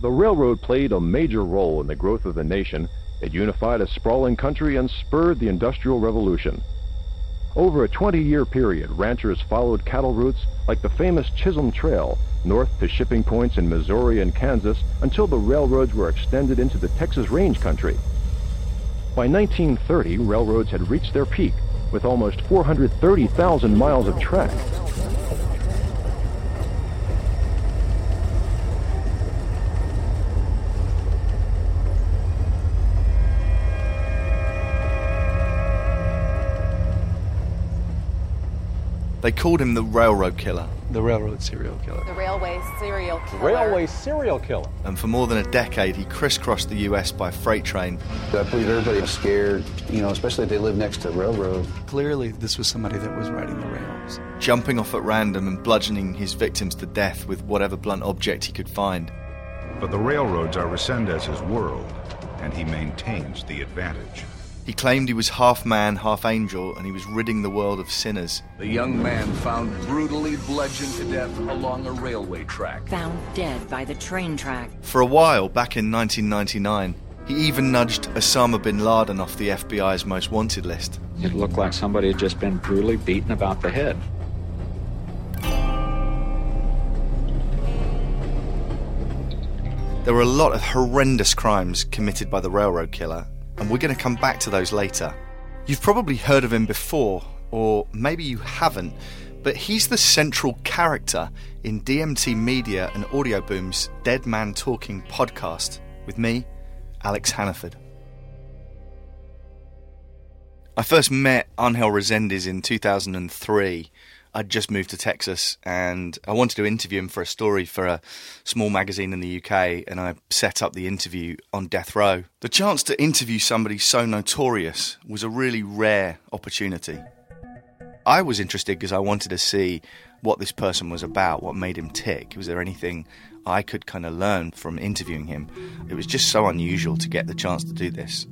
The railroad played a major role in the growth of the nation. It unified a sprawling country and spurred the Industrial Revolution. Over a 20-year period, ranchers followed cattle routes like the famous Chisholm Trail north to shipping points in Missouri and Kansas until the railroads were extended into the Texas range country. By 1930, railroads had reached their peak with almost 430,000 miles of track. They called him the railroad killer. The railroad serial killer. The railway serial killer. Railway serial killer. And for more than a decade, he crisscrossed the US by freight train. I believe everybody was scared, you know, especially if they live next to a railroad. Clearly, this was somebody that was riding the rails. Jumping off at random and bludgeoning his victims to death with whatever blunt object he could find. But the railroads are Resendiz's world, and he maintains the advantage. He claimed he was half man, half angel, and he was ridding the world of sinners. The young man found brutally bludgeoned to death along a railway track. Found dead by the train track. For a while, back in 1999, he even nudged Osama bin Laden off the FBI's most wanted list. It looked like somebody had just been brutally beaten about the head. There were a lot of horrendous crimes committed by the railroad killer, and we're going to come back to those later. You've probably heard of him before, or maybe you haven't, but he's the central character in DMT Media and Audioboom's Dead Man Talking podcast with me, Alex Hannaford. I first met Angel Resendiz in 2003 I'd just moved to Texas and I wanted to interview him for a story for a small magazine in the UK, and I set up the interview on death row. The chance to interview somebody so notorious was a really rare opportunity. I was interested because I wanted to see what this person was about, what made him tick. Was there anything I could kind of learn from interviewing him? It was just so unusual to get the chance to do this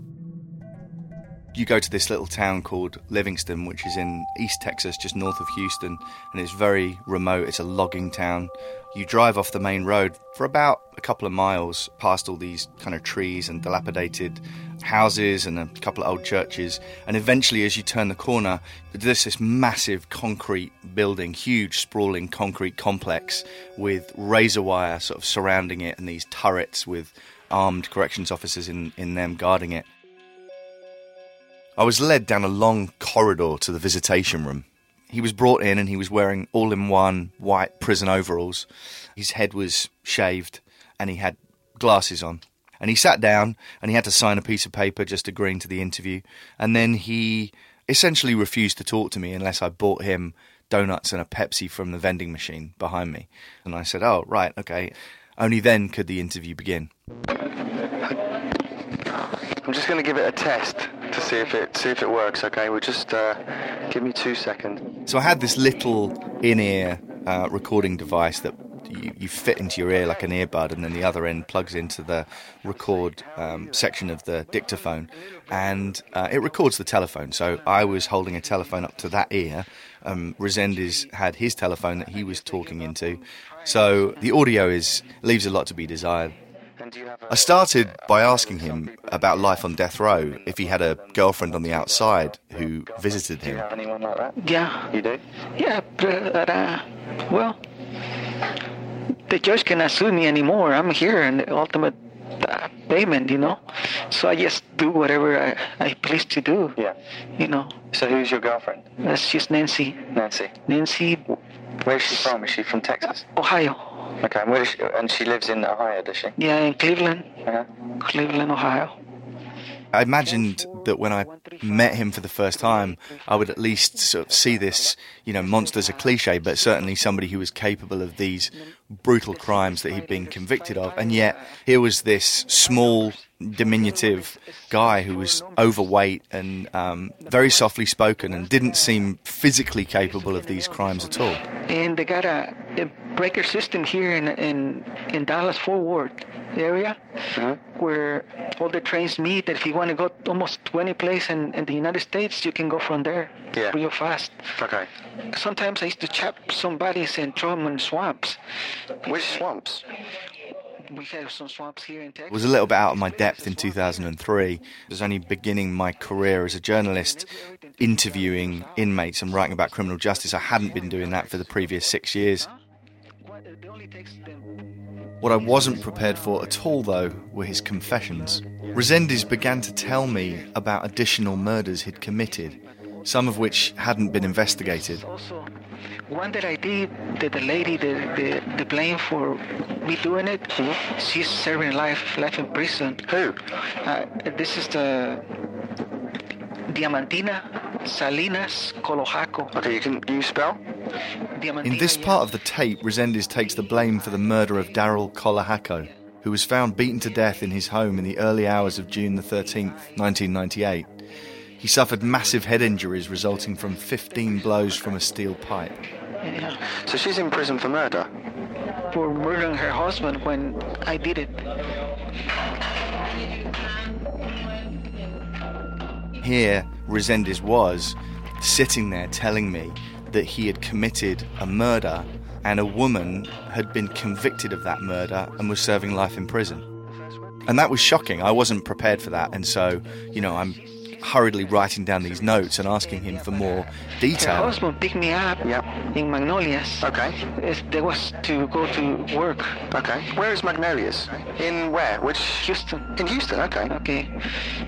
you go to this little town called Livingston, which is in East Texas, just north of Houston, and it's very remote. It's a logging town. You drive off the main road for about a couple of miles past all these kind of trees and dilapidated houses and a couple of old churches. And eventually, as you turn the corner, there's this massive concrete building, huge, sprawling concrete complex with razor wire sort of surrounding it and these turrets with armed corrections officers in, in them guarding it. I was led down a long corridor to the visitation room. He was brought in and he was wearing all in one white prison overalls. His head was shaved and he had glasses on. And he sat down and he had to sign a piece of paper just agreeing to the interview. And then he essentially refused to talk to me unless I bought him donuts and a Pepsi from the vending machine behind me. And I said, Oh, right, okay. Only then could the interview begin. I'm just going to give it a test to see if it see if it works. Okay, we'll just uh, give me two seconds. So I had this little in-ear uh, recording device that you, you, fit into your ear like an earbud, and then the other end plugs into the record um, section of the dictaphone, and uh, it records the telephone. So I was holding a telephone up to that ear. Um, Resendiz had his telephone that he was talking into. So the audio is leaves a lot to be desired. I started by asking him about life on death row, if he had a girlfriend on the outside who visited him. Do you have anyone like that? Yeah. You do? Yeah, but, uh, well, the judge cannot sue me anymore. I'm here in the ultimate uh, payment, you know. So I just do whatever I, I please to do. Yeah. You know. So who's your girlfriend? That's just Nancy. Nancy. Nancy. Where's she from? Is she from Texas? Ohio. Okay, and, where she, and she lives in Ohio, does she? Yeah, in Cleveland. Uh-huh. Cleveland, Ohio. I imagined that when I met him for the first time, I would at least sort of see this, you know, monster's a cliche, but certainly somebody who was capable of these brutal crimes that he'd been convicted of. And yet, here was this small, diminutive guy who was overweight and um, very softly spoken and didn't seem physically capable of these crimes at all. And they got a, a breaker system here in in in Dallas Fort Worth area uh-huh. where all the trains meet. That if you want to go almost 20 places in, in the United States, you can go from there Yeah. real fast. Okay. Sometimes I used to chop some bodies and throw them in swamps. Which swamps? Texas. was a little bit out of my depth in 2003. I was only beginning my career as a journalist, interviewing inmates and writing about criminal justice. I hadn't been doing that for the previous six years. What I wasn't prepared for at all, though, were his confessions. Resendiz began to tell me about additional murders he'd committed, some of which hadn't been investigated. Also, one that I did, that the lady, the, the, the blame for me doing it, she's serving life life in prison. Who? Uh, this is the Diamantina Salinas Colojaco. Okay, you can you spell? Diamantina, In this yes. part of the tape, Resendiz takes the blame for the murder of Daryl Colahaco, who was found beaten to death in his home in the early hours of June the 13th, 1998. He suffered massive head injuries resulting from 15 blows from a steel pipe. Yeah, So she's in prison for murder. for murdering her husband when I did it. Here, Resendiz was sitting there telling me that he had committed a murder and a woman had been convicted of that murder and was serving life in prison. And that was shocking. I wasn't prepared for that. And so, you know, I'm hurriedly writing down these notes and asking him for more Her detail. husband picked me up Yep. in Magnolias. Okay. It's- There was to go to work. Okay. Where is Magnolias? In where? Which? Houston. In Houston. Okay. Okay.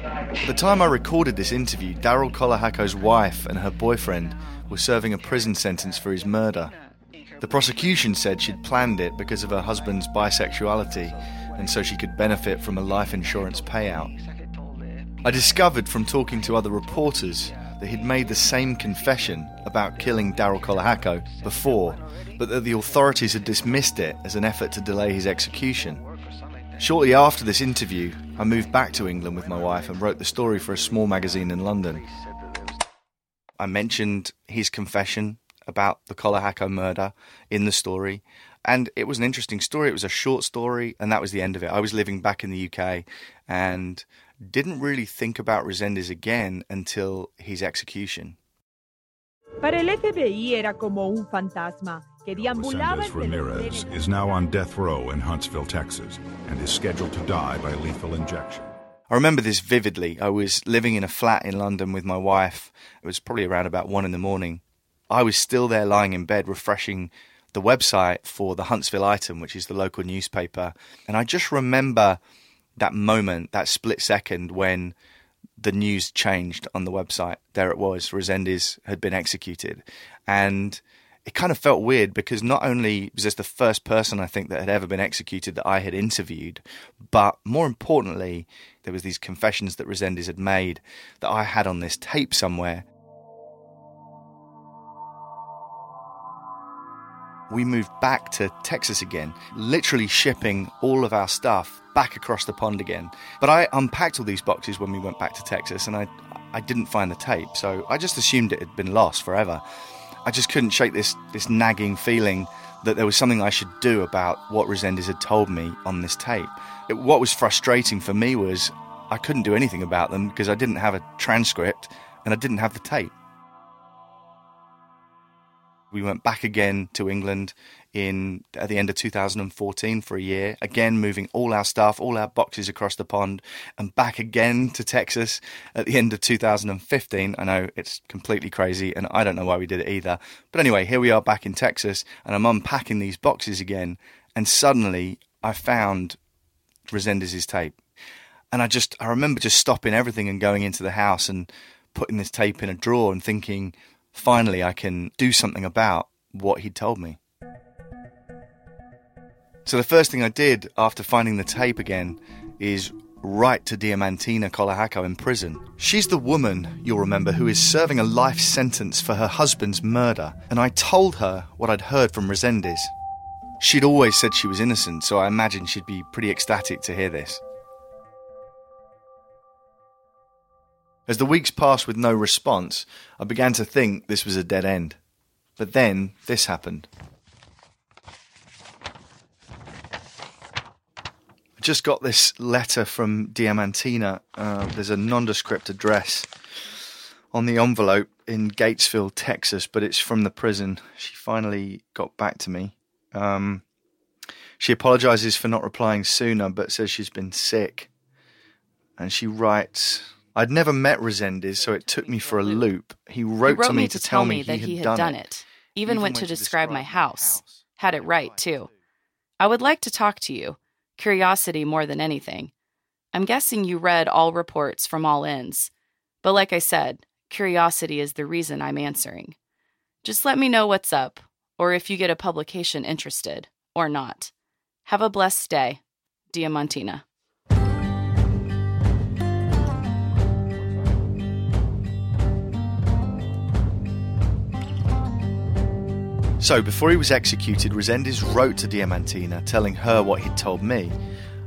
At the time I recorded this interview, Daryl Colahaco's wife and her boyfriend were serving a prison sentence for his murder. The prosecution said she'd planned it because of her husband's bisexuality and so she could benefit from a life insurance payout. I discovered from talking to other reporters that he'd made the same confession about killing Daryl Colahaco before, but that the authorities had dismissed it as an effort to delay his execution. Shortly after this interview, I moved back to England with my wife and wrote the story for a small magazine in London. I mentioned his confession about the Colahaco murder in the story, and it was an interesting story. It was a short story, and that was the end of it. I was living back in the UK and didn't really think about Resendiz again until his execution. Para el FBI era como un fantasma que deambulaba Resendiz Ramirez is now on death row in Huntsville, Texas, and is scheduled to die by lethal injection. I remember this vividly. I was living in a flat in London with my wife. It was probably around about one in the morning. I was still there lying in bed refreshing the website for the Huntsville Item, which is the local newspaper. And I just remember that moment, that split second when the news changed on the website. There it was, Resendiz had been executed. And it kind of felt weird because not only was this the first person I think that had ever been executed that I had interviewed, but more importantly, there was these confessions that Resendiz had made that I had on this tape somewhere. We moved back to Texas again, literally shipping all of our stuff back across the pond again. But I unpacked all these boxes when we went back to Texas and I I didn't find the tape, so I just assumed it had been lost forever. I just couldn't shake this this nagging feeling that there was something I should do about what Resendiz had told me on this tape. It, what was frustrating for me was I couldn't do anything about them because I didn't have a transcript and I didn't have the tape. We went back again to England in at the end of 2014 for a year, again moving all our stuff, all our boxes across the pond, and back again to Texas at the end of 2015. I know it's completely crazy, and I don't know why we did it either. But anyway, here we are back in Texas, and I'm unpacking these boxes again, and suddenly I found Resendiz's tape, and I just I remember just stopping everything and going into the house and putting this tape in a drawer and thinking, finally I can do something about what he'd told me. So the first thing I did after finding the tape again is write to Diamantina Colahaco in prison. She's the woman, you'll remember, who is serving a life sentence for her husband's murder, and I told her what I'd heard from Resendiz. She'd always said she was innocent, so I imagine she'd be pretty ecstatic to hear this. As the weeks passed with no response, I began to think this was a dead end. But then this happened. I just got this letter from Diamantina. Uh, there's a nondescript address on the envelope in Gatesville, Texas, but it's from the prison. She finally got back to me. Um, She apologizes for not replying sooner, but says she's been sick. And she writes, I'd never met Resendiz, so it took me for a loop. He wrote, he wrote to me, to, tell me that he had, done, done it. it. Even, went to describe my house. Had it right, too. I would like to talk to you. Curiosity more than anything. I'm guessing you read all reports from all ends. But like I said, curiosity is the reason I'm answering. Just let me know what's up, or if you get a publication interested, or not. Have a blessed day. Diamantina. So, before he was executed, Resendiz wrote to Diamantina telling her what he'd told me.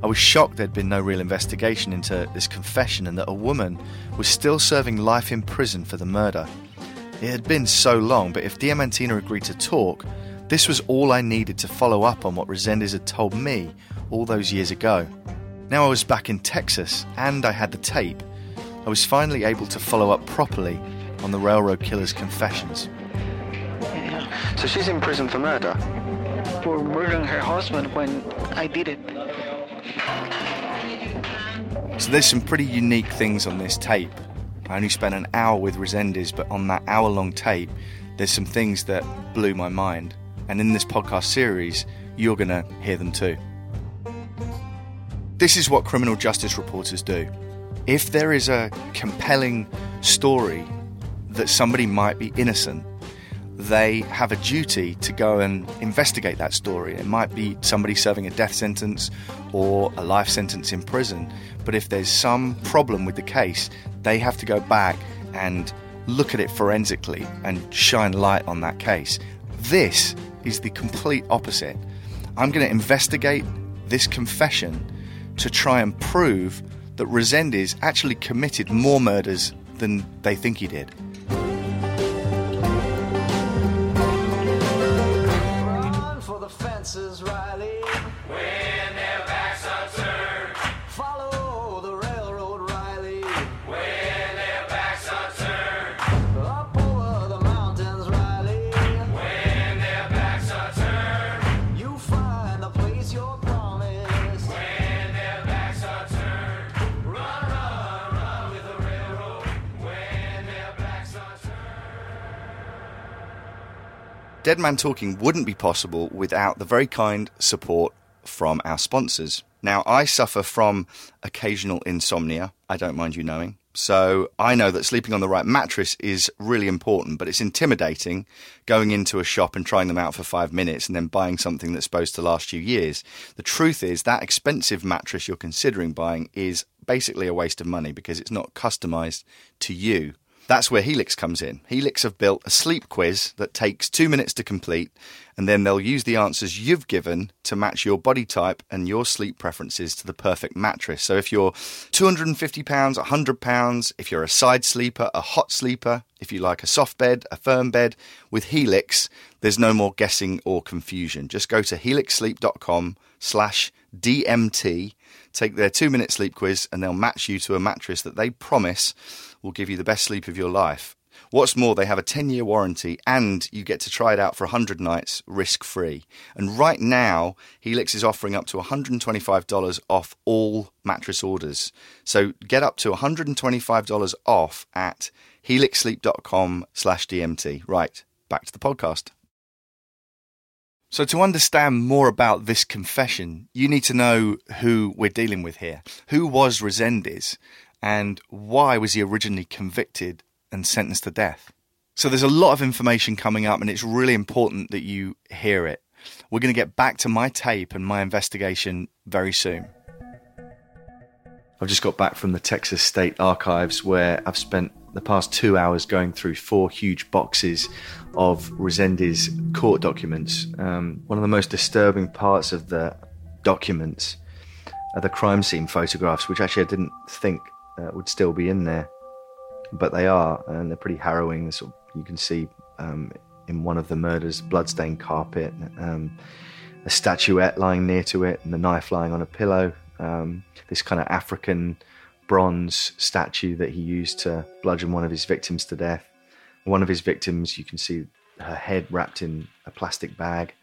I was shocked there'd been no real investigation into this confession and that a woman was still serving life in prison for the murder. It had been so long, but if Diamantina agreed to talk, this was all I needed to follow up on what Resendiz had told me all those years ago. Now I was back in Texas and I had the tape. I was finally able to follow up properly on the railroad killer's confessions. So she's in prison for murder? For murdering her husband when I did it. So there's some pretty unique things on this tape. I only spent an hour with Resendiz, but on that hour long tape, there's some things that blew my mind. And in this podcast series, you're going to hear them too. This is what criminal justice reporters do. If there is a compelling story that somebody might be innocent, they have a duty to go and investigate that story. It might be somebody serving a death sentence or a life sentence in prison, but if there's some problem with the case, they have to go back and look at it forensically and shine light on that case. This is the complete opposite. I'm going to investigate this confession to try and prove that Resendiz actually committed more murders than they think he did. Dead Man Talking wouldn't be possible without the very kind support from our sponsors. Now, I suffer from occasional insomnia, I don't mind you knowing. So I know that sleeping on the right mattress is really important, but it's intimidating going into a shop and trying them out for five minutes and then buying something that's supposed to last you years. The truth is that expensive mattress you're considering buying is basically a waste of money because it's not customized to you. That's where Helix comes in. Helix have built a sleep quiz that takes two minutes to complete, and then they'll use the answers you've given to match your body type and your sleep preferences to the perfect mattress. So if you're 250 pounds, 100 pounds, if you're a side sleeper, a hot sleeper, if you like a soft bed, a firm bed, with Helix, there's no more guessing or confusion. Just go to helixsleep.com slash DMT, take their two minute sleep quiz, and they'll match you to a mattress that they promise will give you the best sleep of your life. What's more, they have a 10 year warranty and you get to try it out for 100 nights risk free. And right now, Helix is offering up to $125 off all mattress orders. So get up to $125 off at helixsleep.com slash DMT. Right, back to the podcast. So, to understand more about this confession, you need to know who we're dealing with here. Who was Resendiz, and why was he originally convicted and sentenced to death? So, there's a lot of information coming up, and it's really important that you hear it. We're going to get back to my tape and my investigation very soon. I've just got back from the Texas State Archives where I've spent the past two hours going through four huge boxes of Resendiz court documents. Um, one of the most disturbing parts of the documents are the crime scene photographs, which actually I didn't think uh, would still be in there, but they are, and they're pretty harrowing. Sort of, you can see um, in one of the murders bloodstained carpet, um, a statuette lying near to it, and the knife lying on a pillow. Um, this kind of African bronze statue that he used to bludgeon one of his victims to death. One of his victims, you can see her head wrapped in a plastic bag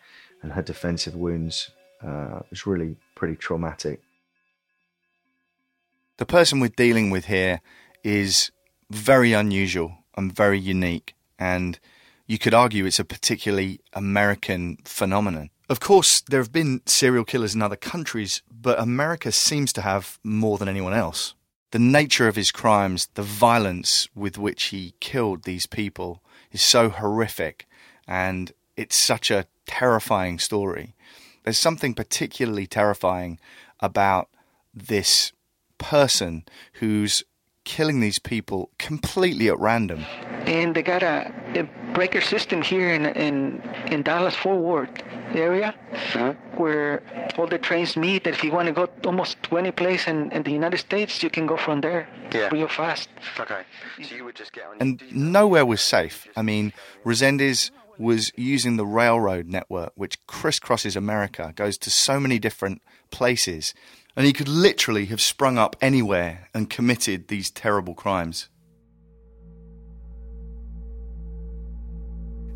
and her defensive wounds uh, was really pretty traumatic. The person we're dealing with here is very unusual and very unique, and you could argue it's a particularly American phenomenon. Of course, there have been serial killers in other countries, but America seems to have more than anyone else. The nature of his crimes, the violence with which he killed these people, is so horrific, and it's such a terrifying story. There's something particularly terrifying about this person who's killing these people completely at random. And they got a, a breaker system here in in in Dallas Fort Worth area Uh-huh. where all the trains meet. If you want to go almost to any place in, in the United States, you can go from there Yeah. real fast. Okay. So you would just get on. And nowhere was safe. I mean, Resendiz was using the railroad network, which crisscrosses America, goes to so many different places, and he could literally have sprung up anywhere and committed these terrible crimes.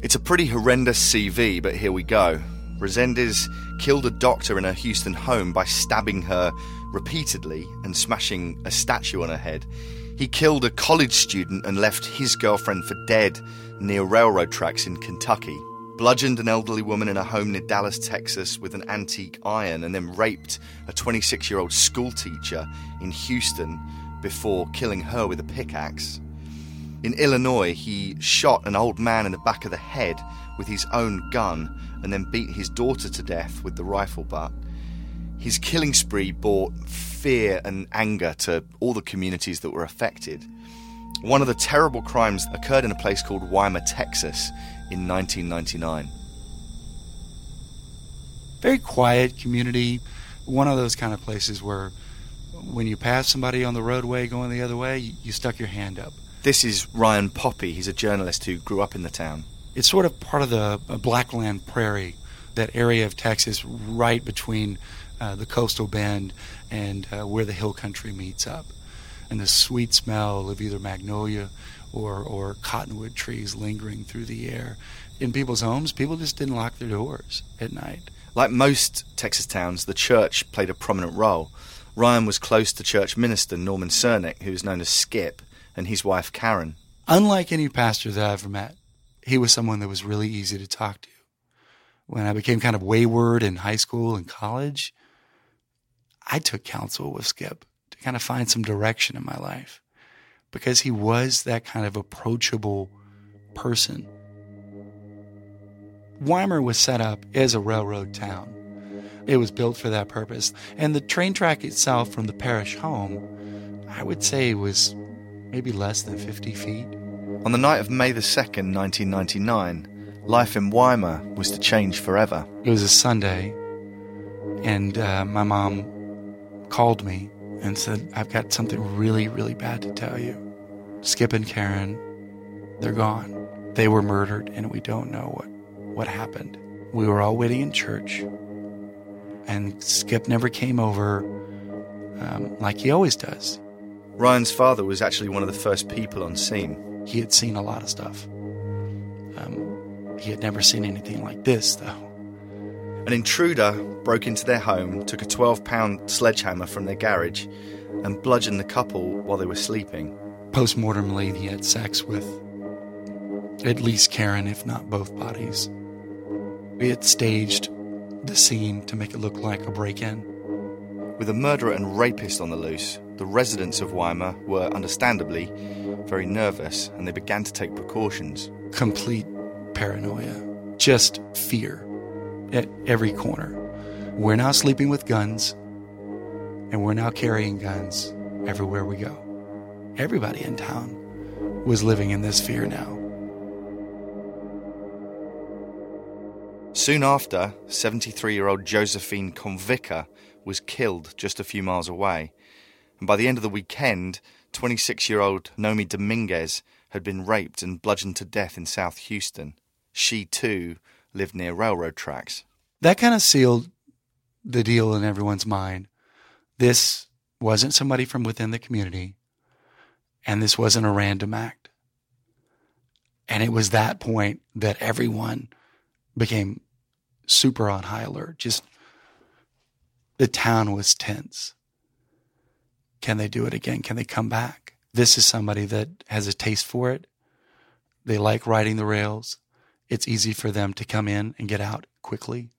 It's a pretty horrendous CV, but here we go. Resendiz killed a doctor in her Houston home by stabbing her repeatedly and smashing a statue on her head. He killed a college student and left his girlfriend for dead near railroad tracks in Kentucky. Bludgeoned an elderly woman in a home near Dallas, Texas with an antique iron and then raped a 26 year old schoolteacher in Houston before killing her with a pickaxe. In Illinois, he shot an old man in the back of the head with his own gun and then beat his daughter to death with the rifle butt. His killing spree brought fear and anger to all the communities that were affected. One of the terrible crimes occurred in a place called Weimar, Texas in 1999. Very quiet community. One of those kind of places where when you pass somebody on the roadway going the other way, you, you stuck your hand up. This is Ryan Poppe. He's a journalist who grew up in the town. It's sort of part of the uh, Blackland Prairie, that area of Texas right between uh, the coastal bend and uh, where the hill country meets up. And the sweet smell of either magnolia or, or cottonwood trees lingering through the air. In people's homes, people just didn't lock their doors at night. Like most Texas towns, the church played a prominent role. Ryan was close to church minister Norman Sirnic, who was known as Skip, and his wife Karen. Unlike any pastor that I've ever met, he was someone that was really easy to talk to. When I became kind of wayward in high school and college, I took counsel with Skip to kind of find some direction in my life because he was that kind of approachable person. Weimar was set up as a railroad town. It was built for that purpose. And the train track itself from the parish home, I would say was maybe less than 50 feet. On the night of May the 2nd, 1999, life in Weimar was to change forever. It was a Sunday, and uh, my mom called me and said, I've got something really, really bad to tell you. Skip and Karen, they're gone. They were murdered, and we don't know what, what happened. We were all waiting in church, and Skip never came over um, like he always does. Ryan's father was actually one of the first people on scene. He had seen a lot of stuff. Um, he had never seen anything like this, though. An intruder broke into their home, took a 12 pound sledgehammer from their garage, and bludgeoned the couple while they were sleeping. Post mortemly, he had sex with at least Karen, if not both bodies. We had staged the scene to make it look like a break in. With a murderer and rapist on the loose, the residents of Weimar were understandably very nervous and they began to take precautions. Complete paranoia, just fear at every corner. We're now sleeping with guns, and we're now carrying guns everywhere we go. Everybody in town was living in this fear now. Soon after, 73 year old Josephine Konvicka was killed just a few miles away. And by the end of the weekend, 26 year old Noemi Dominguez had been raped and bludgeoned to death in South Houston. She too lived near railroad tracks. That kind of sealed the deal in everyone's mind. This wasn't somebody from within the community, and this wasn't a random act. And it was that point that everyone became super on high alert. Just The town was tense. Can they do it again? Can they come back? This is somebody that has a taste for it. They like riding the rails. It's easy for them to come in and get out quickly.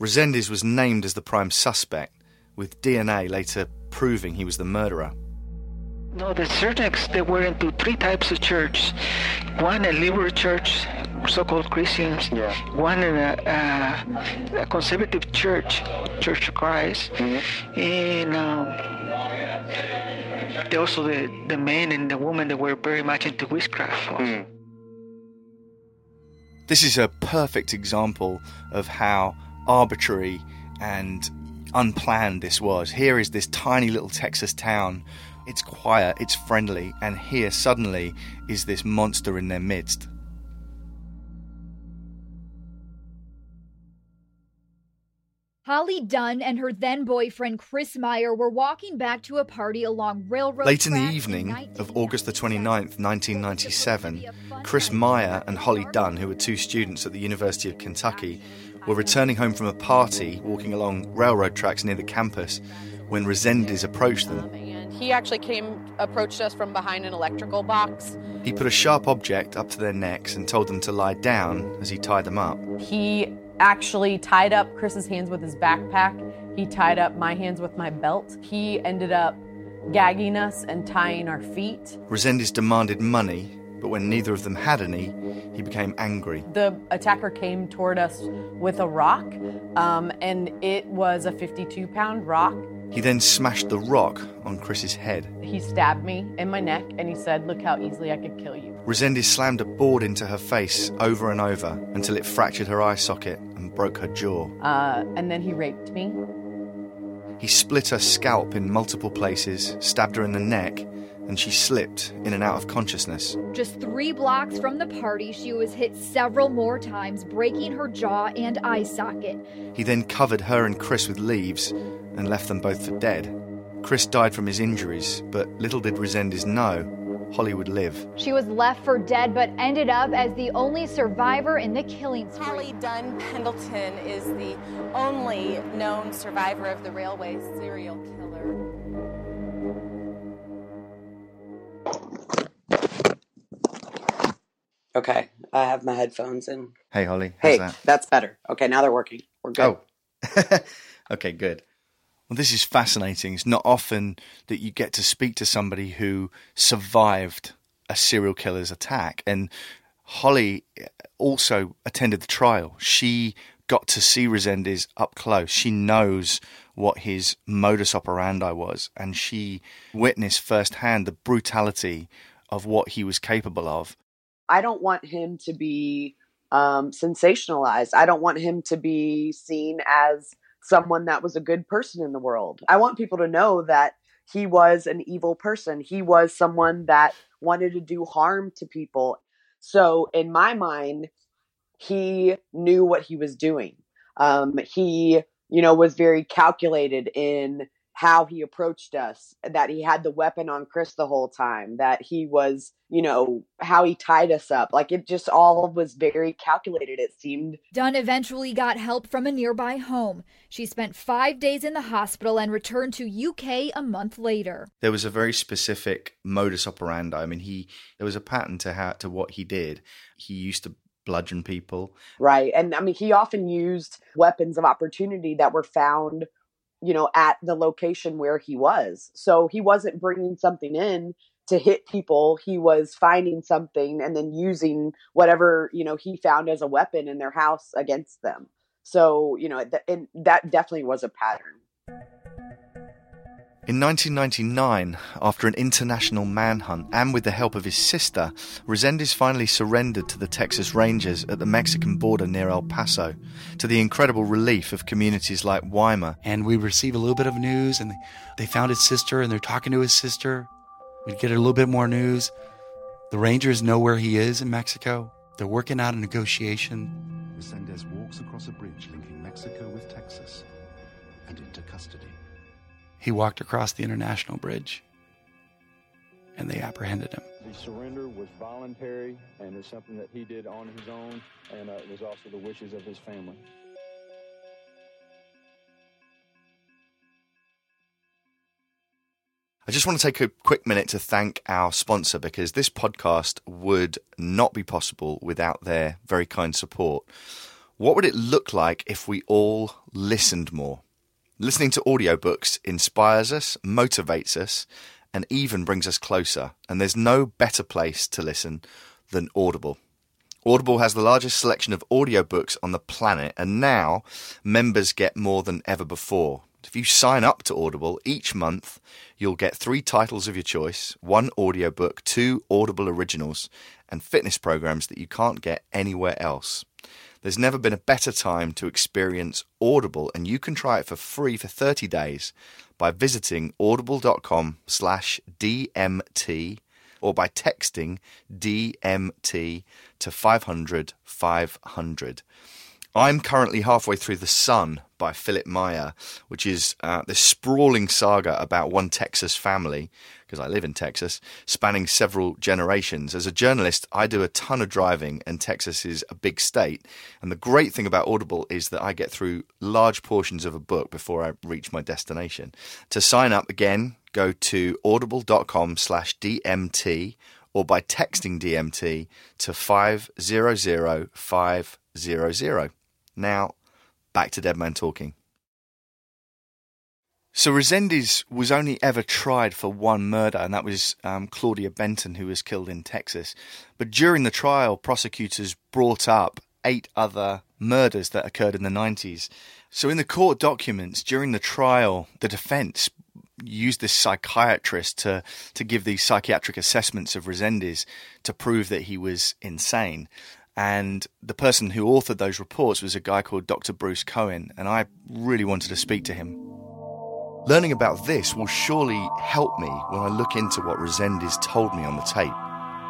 Resendiz was named as the prime suspect, with DNA later proving he was the murderer. No, the Sirnics, they were into three types of church. One, a liberal church, so-called Christians. Yeah. One, a, a, a conservative church, Church of Christ. Mm-hmm. And um, they also the, the men and the women that were very much into witchcraft. Mm. This is a perfect example of how arbitrary and unplanned this was. Here is this tiny little Texas town. It's quiet, it's friendly, and here suddenly is this monster in their midst. Holly Dunn and her then boyfriend Chris Maier were walking back to a party along railroad tracks. Late in the evening 19 of August the 29th, 1997, Chris Maier and Holly Dunn, who were two students at the University of Kentucky, were returning home from a party walking along railroad tracks near the campus when Resendiz approached them. He actually came, approached us from behind an electrical box. He put a sharp object up to their necks and told them to lie down as he tied them up. He actually tied up Chris's hands with his backpack. He tied up my hands with my belt. He ended up gagging us and tying our feet. Resendiz demanded money, but when neither of them had any, he became angry. The attacker came toward us with a rock, um, and it was a 52 pound rock. He then smashed the rock on Chris's head. He stabbed me in my neck and he said, Look how easily I could kill you. Resendiz slammed a board into her face over and over until it fractured her eye socket and broke her jaw. Uh, and then he raped me. He split her scalp in multiple places, stabbed her in the neck, and she slipped in and out of consciousness. Just three blocks from the party, she was hit several more times, breaking her jaw and eye socket. He then covered her and Chris with leaves and left them both for dead. Chris died from his injuries, but little did Resendiz know Holly would live. She was left for dead, but ended up as the only survivor in the killing spree. Holly Dunn Pendleton is the only known survivor of the railway serial killer. Okay, I have my headphones in. Hey, Holly. Hey, that? that's better. Okay, now they're working. We're good. Oh. okay, good. Well, this is fascinating. It's not often that you get to speak to somebody who survived a serial killer's attack. And Holly eh, also attended the trial. She got to see Resendiz up close. She knows what his modus operandi was, and she witnessed firsthand the brutality of what he was capable of. I don't want him to be um, sensationalized. I don't want him to be seen as someone that was a good person in the world. I want people to know that he was an evil person. He was someone that wanted to do harm to people. So, in my mind, he knew what he was doing. Um, he, you know, was very calculated in how he approached us, that he had the weapon on Chris the whole time, that he was, you know, how he tied us up. Like it just all was very calculated, it seemed. Dunn eventually got help from a nearby home. She spent five days in the hospital and returned to UK a month later. There was a very specific modus operandi. I mean, he there was a pattern to how to what he did. He used to bludgeon people. Right. And I mean, he often used weapons of opportunity that were found you know, at the location where he was. So he wasn't bringing something in to hit people. He was finding something and then using whatever, you know, he found as a weapon in their house against them. So, you know, th- and that definitely was a pattern. In 1999, after an international manhunt and with the help of his sister, Resendiz finally surrendered to the Texas Rangers at the Mexican border near El Paso, to the incredible relief of communities like Weimar. And we receive a little bit of news, and they found his sister, and they're talking to his sister. We get a little bit more news. The Rangers know where he is in Mexico. They're working out a negotiation. Resendiz walks across a bridge linking Mexico with Texas and into custody. He walked across the International Bridge and they apprehended him. The surrender was voluntary and is something that he did on his own, and uh, it was also the wishes of his family. I just want to take a quick minute to thank our sponsor because this podcast would not be possible without their very kind support. What would it look like if we all listened more? Listening to audiobooks inspires us, motivates us, and even brings us closer. And there's no better place to listen than Audible. Audible has the largest selection of audiobooks on the planet, and now members get more than ever before. If you sign up to Audible each month, you'll get three titles of your choice, one audiobook, two Audible originals, and fitness programs that you can't get anywhere else. There's never been a better time to experience Audible, and you can try it for free for 30 days by visiting audible.com slash DMT or by texting DMT to 500 500. I'm currently halfway through The Son by Philipp Meyer, which is uh, this sprawling saga about one Texas family, because I live in Texas, spanning several generations. As a journalist, I do a ton of driving, and Texas is a big state. And the great thing about Audible is that I get through large portions of a book before I reach my destination. To sign up again, go to audible.com slash DMT or by texting DMT to 500 500. Now, back to Dead Man Talking. So Resendiz was only ever tried for one murder, and that was um, Claudia Benton, who was killed in Texas. But during the trial, prosecutors brought up eight other murders that occurred in the 90s. So in the court documents during the trial, the defense used this psychiatrist to to give these psychiatric assessments of Resendiz to prove that he was insane. And the person who authored those reports was a guy called Dr. Bruce Cohen, and I really wanted to speak to him. Learning about this will surely help me when I look into what Resendiz told me on the tape.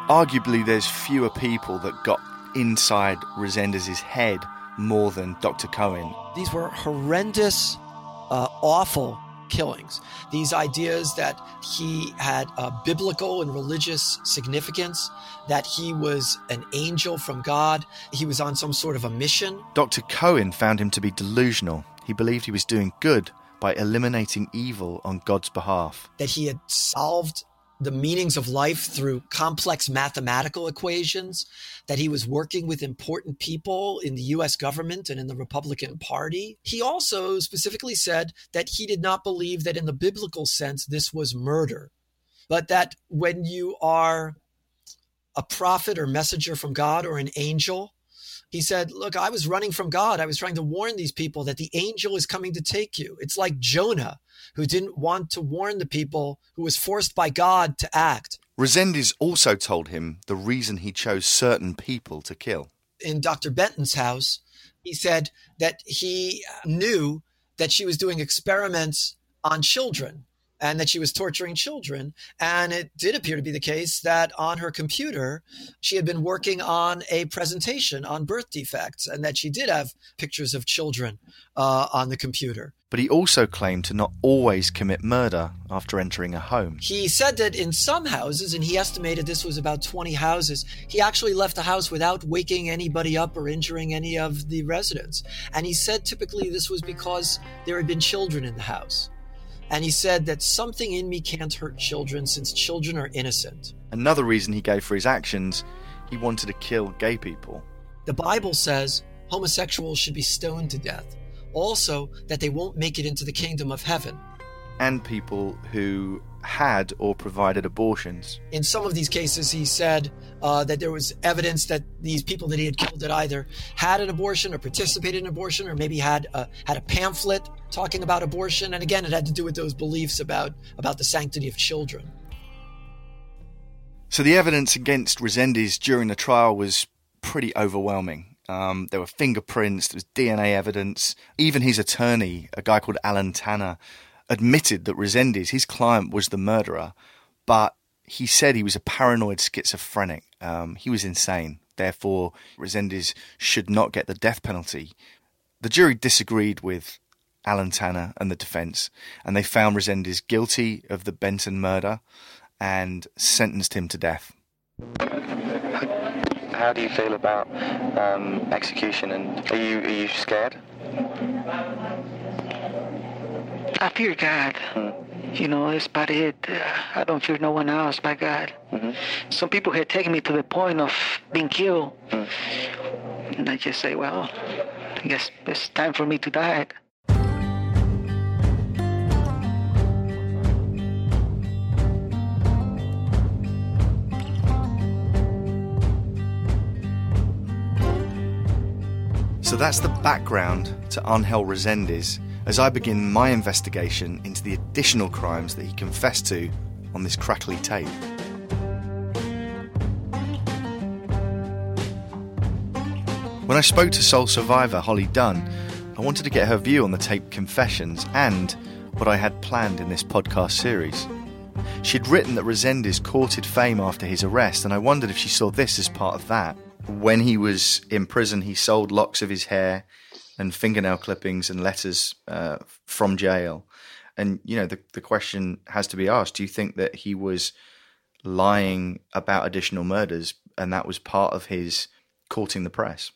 Arguably, there's fewer people that got inside Resendiz's head more than Dr. Cohen. These were horrendous, uh, awful killings. These ideas that he had a biblical and religious significance, that he was an angel from God, he was on some sort of a mission. Dr. Cohen found him to be delusional. He believed he was doing good by eliminating evil on God's behalf. That he had solved the meanings of life through complex mathematical equations, that he was working with important people in the US government and in the Republican Party. He also specifically said that he did not believe that in the biblical sense this was murder, but that when you are a prophet or messenger from God or an angel, he said, Look, I was running from God. I was trying to warn these people that the angel is coming to take you. It's like Jonah, who didn't want to warn the people, who was forced by God to act. Resendiz also told him the reason he chose certain people to kill. In Dr. Benton's house, he said that he knew that she was doing experiments on children and that she was torturing children. And it did appear to be the case that on her computer, she had been working on a presentation on birth defects and that she did have pictures of children uh, on the computer. But he also claimed to not always commit murder after entering a home. He said that in some houses, and he estimated this was about 20 houses, he actually left the house without waking anybody up or injuring any of the residents. And he said typically this was because there had been children in the house. And he said that something in me can't hurt children since children are innocent. Another reason he gave for his actions, he wanted to kill gay people. The Bible says homosexuals should be stoned to death. Also, that they won't make it into the kingdom of heaven. And people who had or provided abortions. In some of these cases, he said uh, that there was evidence that these people that he had killed had either had an abortion or participated in abortion, or maybe had a, had a pamphlet talking about abortion. And again, it had to do with those beliefs about about the sanctity of children. So the evidence against Resendiz during the trial was pretty overwhelming. Um, there were fingerprints, there was DNA evidence. Even his attorney, a guy called Allen Tanner, admitted that Resendiz, his client, was the murderer, but he said he was a paranoid schizophrenic. Um, he was insane. Therefore, Resendiz should not get the death penalty. The jury disagreed with Allen Tanner and the defense, and they found Resendiz guilty of the Benton murder and sentenced him to death. How do you feel about um, execution, and are you are you scared? I fear God. Hmm. you know, it's about it. I don't fear no one else, by God. Mm-hmm. Some people had taken me to the point of being killed. Mm. And I just say, well, I guess it's time for me to die. So that's the background to Angel Resendiz as I begin my investigation into the additional crimes that he confessed to on this crackly tape. When I spoke to Sole survivor Holly Dunn, I wanted to get her view on the tape confessions and what I had planned in this podcast series. She'd written that Resendiz courted fame after his arrest, and I wondered if she saw this as part of that. When he was in prison, he sold locks of his hair and fingernail clippings and letters uh, from jail. And, you know, the, the question has to be asked do you think that he was lying about additional murders and that was part of his courting the press?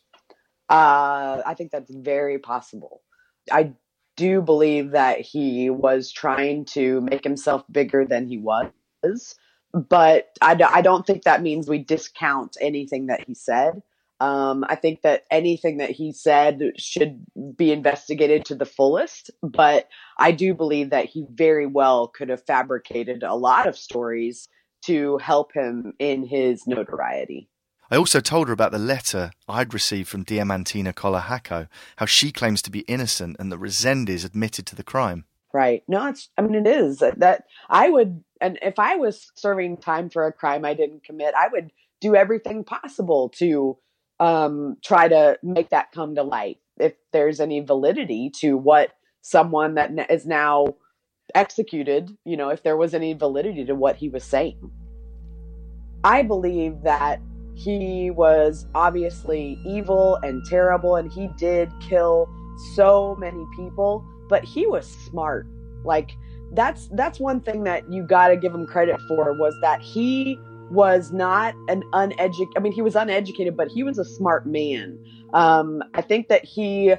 Uh, I think that's very possible. I do believe that he was trying to make himself bigger than he was, but I, don't think that means we discount anything that he said. Um, I think that anything that he said should be investigated to the fullest, but I do believe that he very well could have fabricated a lot of stories to help him in his notoriety. I also told her about the letter I'd received from Diamantina Colahaco, how she claims to be innocent and that Resendiz admitted to the crime. Right. No, it's, I mean, it is that I would, and if I was serving time for a crime I didn't commit, I would do everything possible to um, try to make that come to light. If there's any validity to what someone that is now executed, you know, if there was any validity to what he was saying. I believe that he was obviously evil and terrible, and he did kill so many people, but he was smart. Like, that's that's one thing that you got to give him credit for was that he was not an uneducated i mean he was uneducated but he was a smart man. Um, i think that he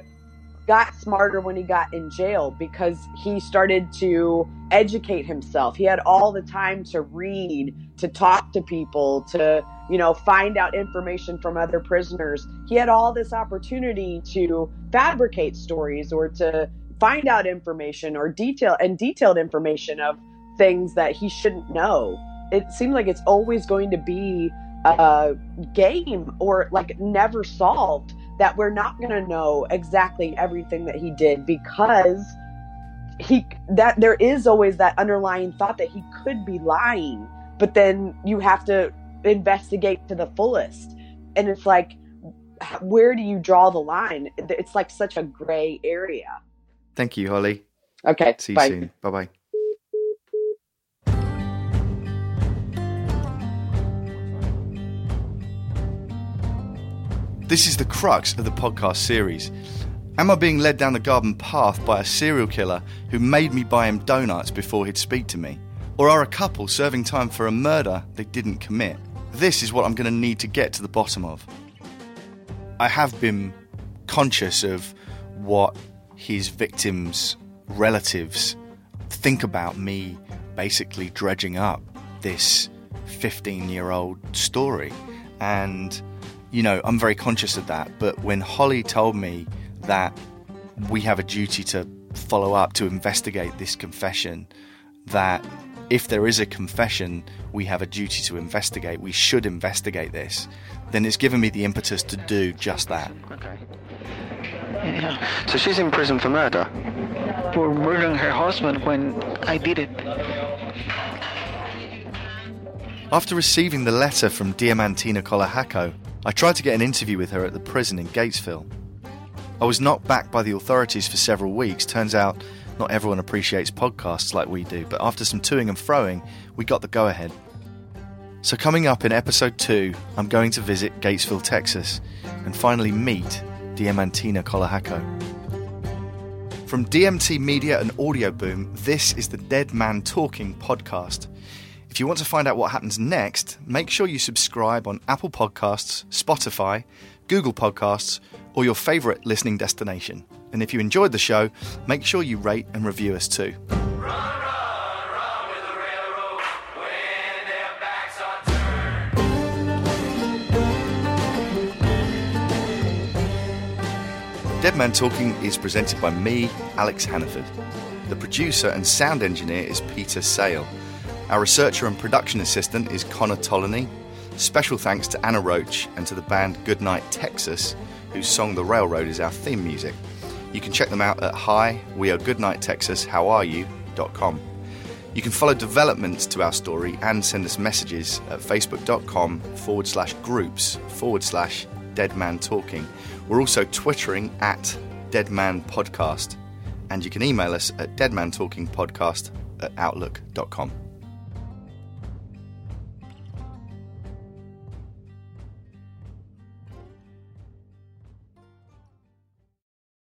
got smarter when he got in jail because he started to educate himself. He had all the time to read to talk to people to you know find out information from other prisoners. He had all this opportunity to fabricate stories or to find out information or detail and detailed information of things that he shouldn't know. It seems like it's always going to be a game or like never solved that we're not going to know exactly everything that he did because he that there is always that underlying thought that he could be lying but then you have to investigate to the fullest. And it's like where do you draw the line? It's like such a gray area thank you holly okay see you bye. soon bye bye This is the crux of the podcast series. Am I being led down the garden path by a serial killer who made me buy him donuts before he'd speak to me? Or are a couple serving time for a murder they didn't commit? This is what I'm going to need to get to the bottom of. I have been conscious of what his victims' relatives think about me basically dredging up this 15 year old story. And you know, I'm very conscious of that. But when Holly told me that we have a duty to follow up, to investigate this confession, that if there is a confession, we have a duty to investigate, we should investigate this, then it's given me the impetus to do just that. Okay. Yeah. So she's in prison for murder? For murdering her husband when I did it. After receiving the letter from Diamantina Colahaco, I tried to get an interview with her at the prison in Gatesville. I was knocked back by the authorities for several weeks. Turns out not everyone appreciates podcasts like we do, but after some toing and froing, we got the go ahead. So, coming up in episode 2, I'm going to visit Gatesville, Texas, and finally meet Diamantina Colahaco. From DMT Media and Audioboom, this is the Dead Man Talking podcast. If you want to find out what happens next, make sure you subscribe on Apple Podcasts, Spotify, Google Podcasts, or your favourite listening destination. And if you enjoyed the show, make sure you rate and review us too. Dead Man Talking is presented by me, Alex Hannaford. The producer and sound engineer is Peter Sale. Our researcher and production assistant is Connor Tolany. Special thanks to Anna Roach and to the band Goodnight Texas, whose song The Railroad is our theme music. You can check them out at hi, we are Goodnight Texas, how are you.com. You can follow developments to our story and send us messages at facebook.com forward slash groups forward slash dead man talking. We're also twittering at deadman podcast and you can email us at deadmantalkingpodcast at outlook.com.